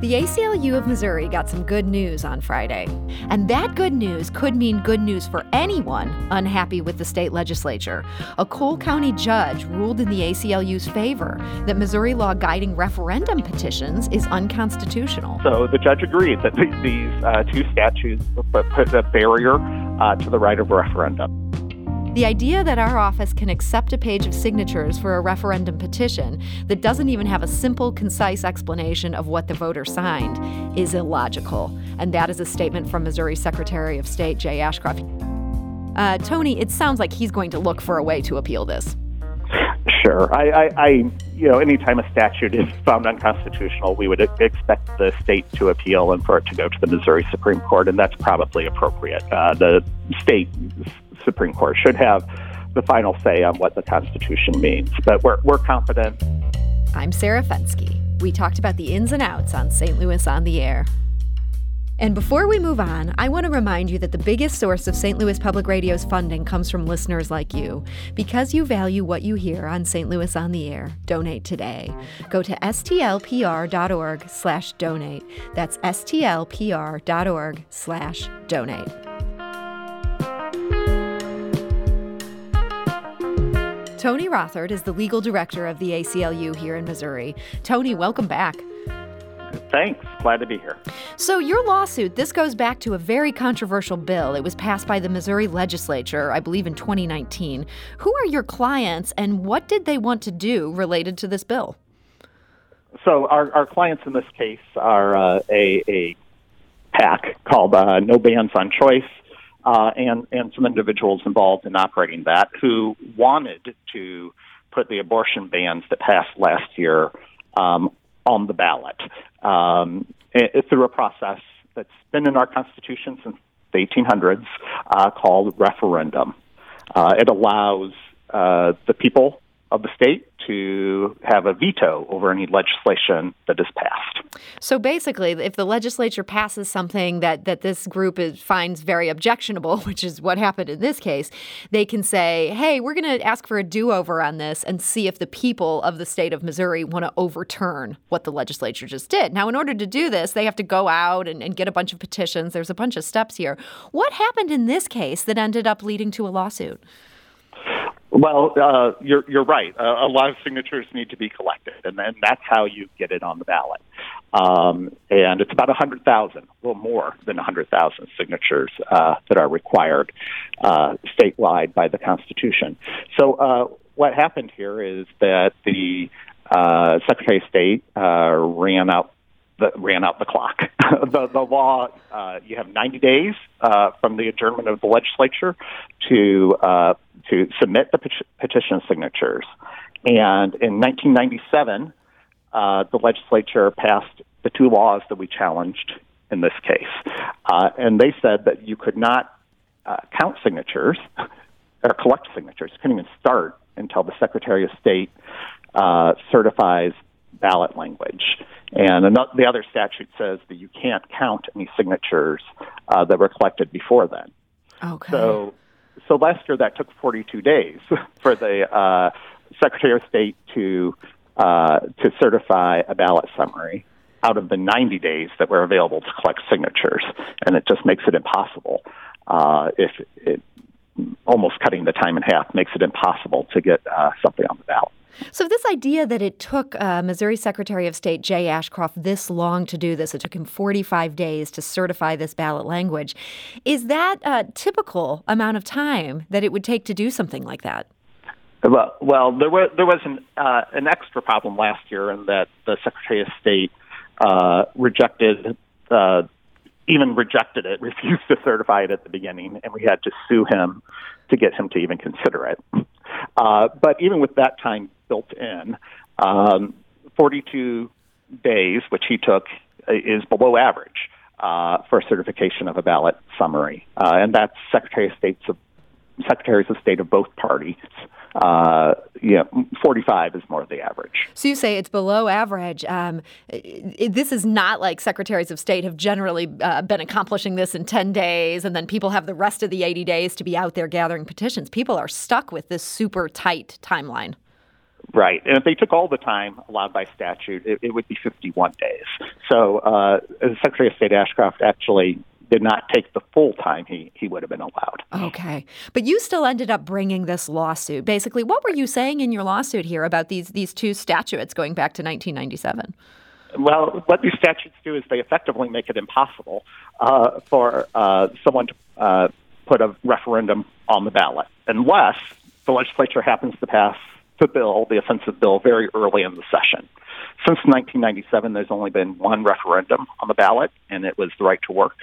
The ACLU of Missouri got some good news on Friday. And that good news could mean good news for anyone unhappy with the state legislature. A Cole County judge ruled in the ACLU's favor that Missouri law guiding referendum petitions is unconstitutional. So the judge agreed that these uh, two statutes put a barrier uh, to the right of referendum. The idea that our office can accept a page of signatures for a referendum petition that doesn't even have a simple, concise explanation of what the voter signed is illogical. And that is a statement from Missouri Secretary of State Jay Ashcroft. Uh, Tony, it sounds like he's going to look for a way to appeal this. Sure. I, I, I, you know, anytime a statute is found unconstitutional, we would expect the state to appeal and for it to go to the Missouri Supreme Court, and that's probably appropriate. Uh, the state Supreme Court should have the final say on what the Constitution means. But we're, we're confident. I'm Sarah Fenske. We talked about the ins and outs on St. Louis on the Air. And before we move on, I want to remind you that the biggest source of St. Louis Public Radio's funding comes from listeners like you. Because you value what you hear on St. Louis on the Air, donate today. Go to stlpr.org slash donate. That's stlpr.org slash donate. Tony Rothert is the legal director of the ACLU here in Missouri. Tony, welcome back. Thanks. Glad to be here. So, your lawsuit, this goes back to a very controversial bill. It was passed by the Missouri legislature, I believe, in 2019. Who are your clients and what did they want to do related to this bill? So, our, our clients in this case are uh, a, a PAC called uh, No Bans on Choice uh, and and some individuals involved in operating that who wanted to put the abortion bans that passed last year um, on the ballot um, it, through a process that's been in our Constitution since the 1800s uh, called referendum. Uh, it allows uh, the people of the state to have a veto over any legislation that is passed. So basically, if the legislature passes something that, that this group is, finds very objectionable, which is what happened in this case, they can say, hey, we're going to ask for a do over on this and see if the people of the state of Missouri want to overturn what the legislature just did. Now, in order to do this, they have to go out and, and get a bunch of petitions. There's a bunch of steps here. What happened in this case that ended up leading to a lawsuit? Well, uh, you're you're right. Uh, a lot of signatures need to be collected, and then that's how you get it on the ballot. Um, and it's about 100,000, a well more than a hundred thousand signatures uh, that are required uh, statewide by the Constitution. So uh, what happened here is that the uh, Secretary of State ran out the, ran out the clock. the, the law, uh, you have 90 days uh, from the adjournment of the legislature to uh, to submit the pet- petition signatures. And in 1997, uh, the legislature passed the two laws that we challenged in this case, uh, and they said that you could not uh, count signatures or collect signatures. You couldn't even start until the Secretary of State certifies ballot language. And another, the other statute says that you can't count any signatures uh, that were collected before then. Okay. So, so last year that took 42 days for the uh, Secretary of State to uh, to certify a ballot summary out of the 90 days that were available to collect signatures, and it just makes it impossible. Uh, if it almost cutting the time in half makes it impossible to get uh, something on the ballot. So, this idea that it took uh, Missouri Secretary of State Jay Ashcroft this long to do this, it took him 45 days to certify this ballot language, is that a typical amount of time that it would take to do something like that? Well, well, there was there was an uh, an extra problem last year in that the Secretary of State uh, rejected uh, even rejected it, refused to certify it at the beginning, and we had to sue him to get him to even consider it. Uh, but even with that time built in, um, 42 days, which he took, is below average uh, for certification of a ballot summary, uh, and that's Secretary of State's of, Secretaries of State of both parties uh, yeah, 45 is more the average. So you say it's below average. Um, it, this is not like secretaries of state have generally uh, been accomplishing this in 10 days, and then people have the rest of the 80 days to be out there gathering petitions. People are stuck with this super tight timeline. Right. And if they took all the time allowed by statute, it, it would be 51 days. So uh, Secretary of State Ashcroft actually did not take the full time he, he would have been allowed. Okay. But you still ended up bringing this lawsuit. Basically, what were you saying in your lawsuit here about these, these two statutes going back to 1997? Well, what these statutes do is they effectively make it impossible uh, for uh, someone to uh, put a referendum on the ballot unless the legislature happens to pass the bill, the offensive bill, very early in the session. Since 1997, there's only been one referendum on the ballot, and it was the right to work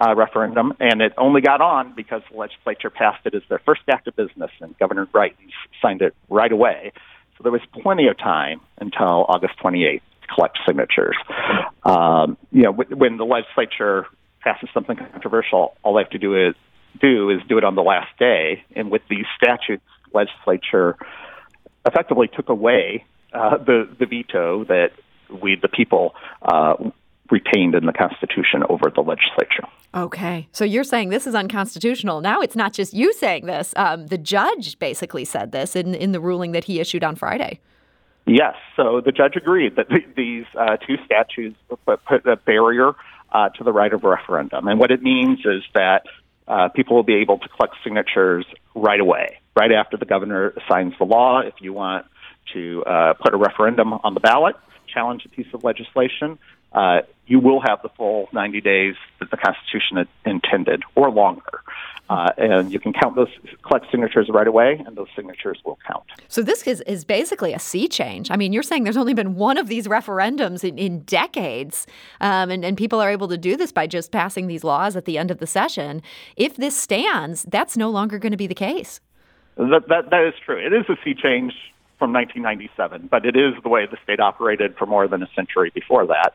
uh, referendum, and it only got on because the legislature passed it as their first act of business, and Governor Greitens signed it right away. So there was plenty of time until August 28th to collect signatures. Um, you know, when the legislature passes something controversial, all they have to do is do is do it on the last day. And with these statutes, legislature effectively took away uh, the the veto that we the people uh, retained in the Constitution over the legislature. Okay. So you're saying this is unconstitutional. Now it's not just you saying this. Um, the judge basically said this in, in the ruling that he issued on Friday. Yes. So the judge agreed that th- these uh, two statutes put, put a barrier uh, to the right of referendum. And what it means is that uh, people will be able to collect signatures right away, right after the governor signs the law. If you want to uh, put a referendum on the ballot, challenge a piece of legislation, uh, you will have the full 90 days that the Constitution intended, or longer. Uh, and you can count those, collect signatures right away, and those signatures will count. So this is, is basically a sea change. I mean, you're saying there's only been one of these referendums in, in decades, um, and, and people are able to do this by just passing these laws at the end of the session. If this stands, that's no longer going to be the case. That, that, that is true. It is a sea change from 1997, but it is the way the state operated for more than a century before that,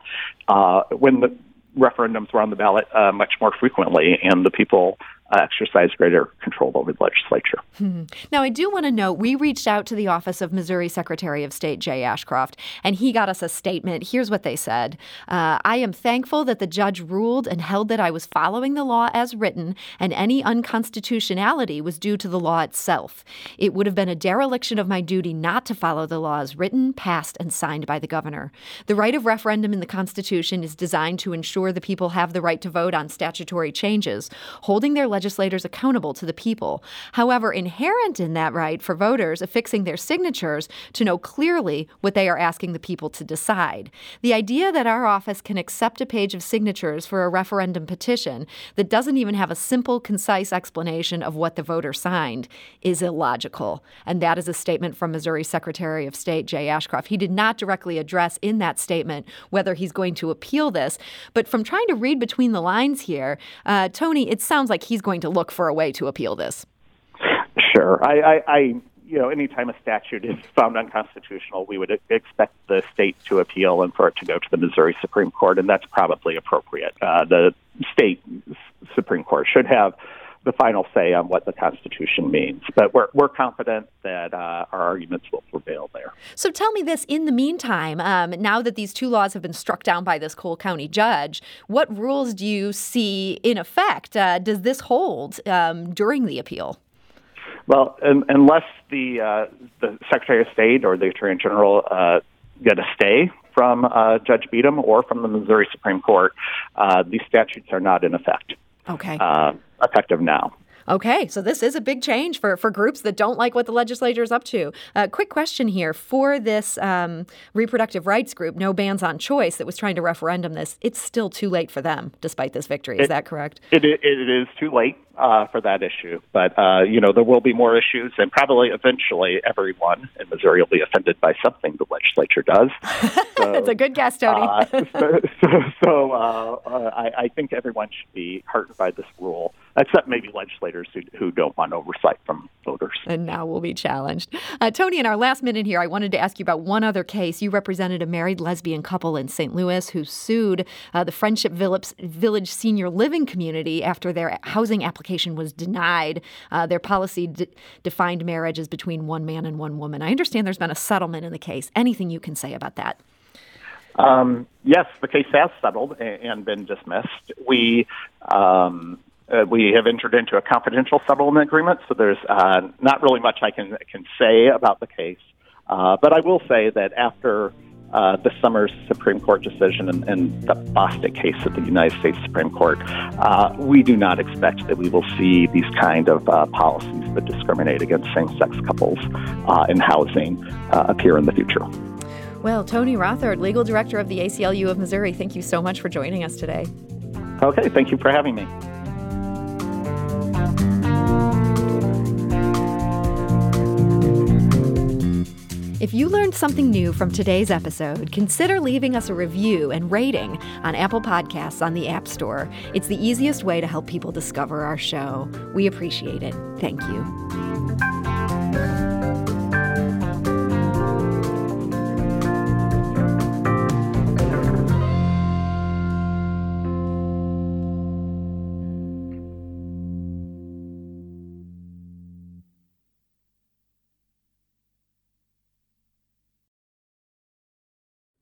uh, when the referendums were on the ballot uh, much more frequently, and the people uh, exercise greater control over the legislature. Hmm. Now, I do want to note we reached out to the office of Missouri Secretary of State Jay Ashcroft, and he got us a statement. Here's what they said uh, I am thankful that the judge ruled and held that I was following the law as written, and any unconstitutionality was due to the law itself. It would have been a dereliction of my duty not to follow the laws written, passed, and signed by the governor. The right of referendum in the Constitution is designed to ensure the people have the right to vote on statutory changes, holding their legislators accountable to the people. However, inherent in that right for voters affixing their signatures to know clearly what they are asking the people to decide. The idea that our office can accept a page of signatures for a referendum petition that doesn't even have a simple, concise explanation of what the voter signed is illogical. And that is a statement from Missouri Secretary of State Jay Ashcroft. He did not directly address in that statement whether he's going to appeal this, but from trying to read between the lines here, uh, Tony, it sounds like he's going to look for a way to appeal this. Sure. I, I, I you know, anytime a statute is found unconstitutional, we would expect the state to appeal and for it to go to the Missouri Supreme Court, and that's probably appropriate. Uh, the state Supreme Court should have the final say on what the Constitution means. But we're, we're confident that uh, our arguments will prevail there. So tell me this in the meantime, um, now that these two laws have been struck down by this Cole County judge, what rules do you see in effect? Uh, does this hold um, during the appeal? Well, um, unless the uh, the Secretary of State or the Attorney General uh, get a stay from uh, Judge Beetem or from the Missouri Supreme Court, uh, these statutes are not in effect. Okay. Uh, effective now. Okay, so this is a big change for, for groups that don't like what the legislature is up to. Uh, quick question here for this um, reproductive rights group, No Bans on Choice, that was trying to referendum this. It's still too late for them, despite this victory. Is it, that correct? It, it, it is too late uh, for that issue, but uh, you know there will be more issues, and probably eventually everyone in Missouri will be offended by something the legislature does. So, That's a good guess, Tony. Uh, so, so, so uh, I, I think everyone should be heartened by this rule except maybe legislators who, who don't want oversight from voters. And now we'll be challenged. Uh, Tony, in our last minute here, I wanted to ask you about one other case. You represented a married lesbian couple in St. Louis who sued uh, the Friendship Village Senior Living Community after their housing application was denied. Uh, their policy d- defined marriage as between one man and one woman. I understand there's been a settlement in the case. Anything you can say about that? Um, yes, the case has settled and been dismissed. We um, uh, we have entered into a confidential settlement agreement, so there's uh, not really much I can can say about the case. Uh, but I will say that after uh, the summer's Supreme Court decision and, and, the Bostock case at the United States Supreme Court, uh, we do not expect that we will see these kind of uh, policies that discriminate against same-sex couples uh, in housing uh, appear in the future. Well, Tony Rothert, legal director of the ACLU of Missouri, thank you so much for joining us today. Okay, thank you for having me. If you learned something new from today's episode, consider leaving us a review and rating on Apple Podcasts on the App Store. It's the easiest way to help people discover our show. We appreciate it. Thank you.